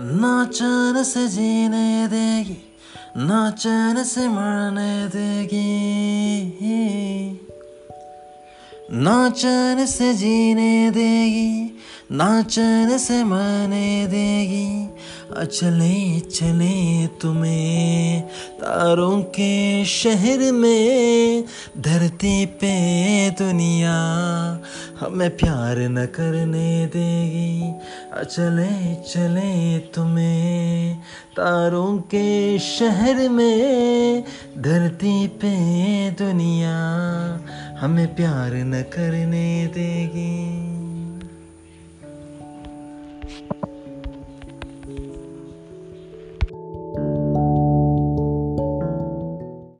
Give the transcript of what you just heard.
नाचन से जीने देगी नाचन से मरने देगी। नाचन से जीने देगी नाचन से मरने देगी। चले चले तुम्हें तारों के शहर में, धरती पे दुनिया हमें प्यार न करने देगी। अचले चले तुम्हें तारों के शहर में, धरती पे दुनिया हमें प्यार न करने देगी।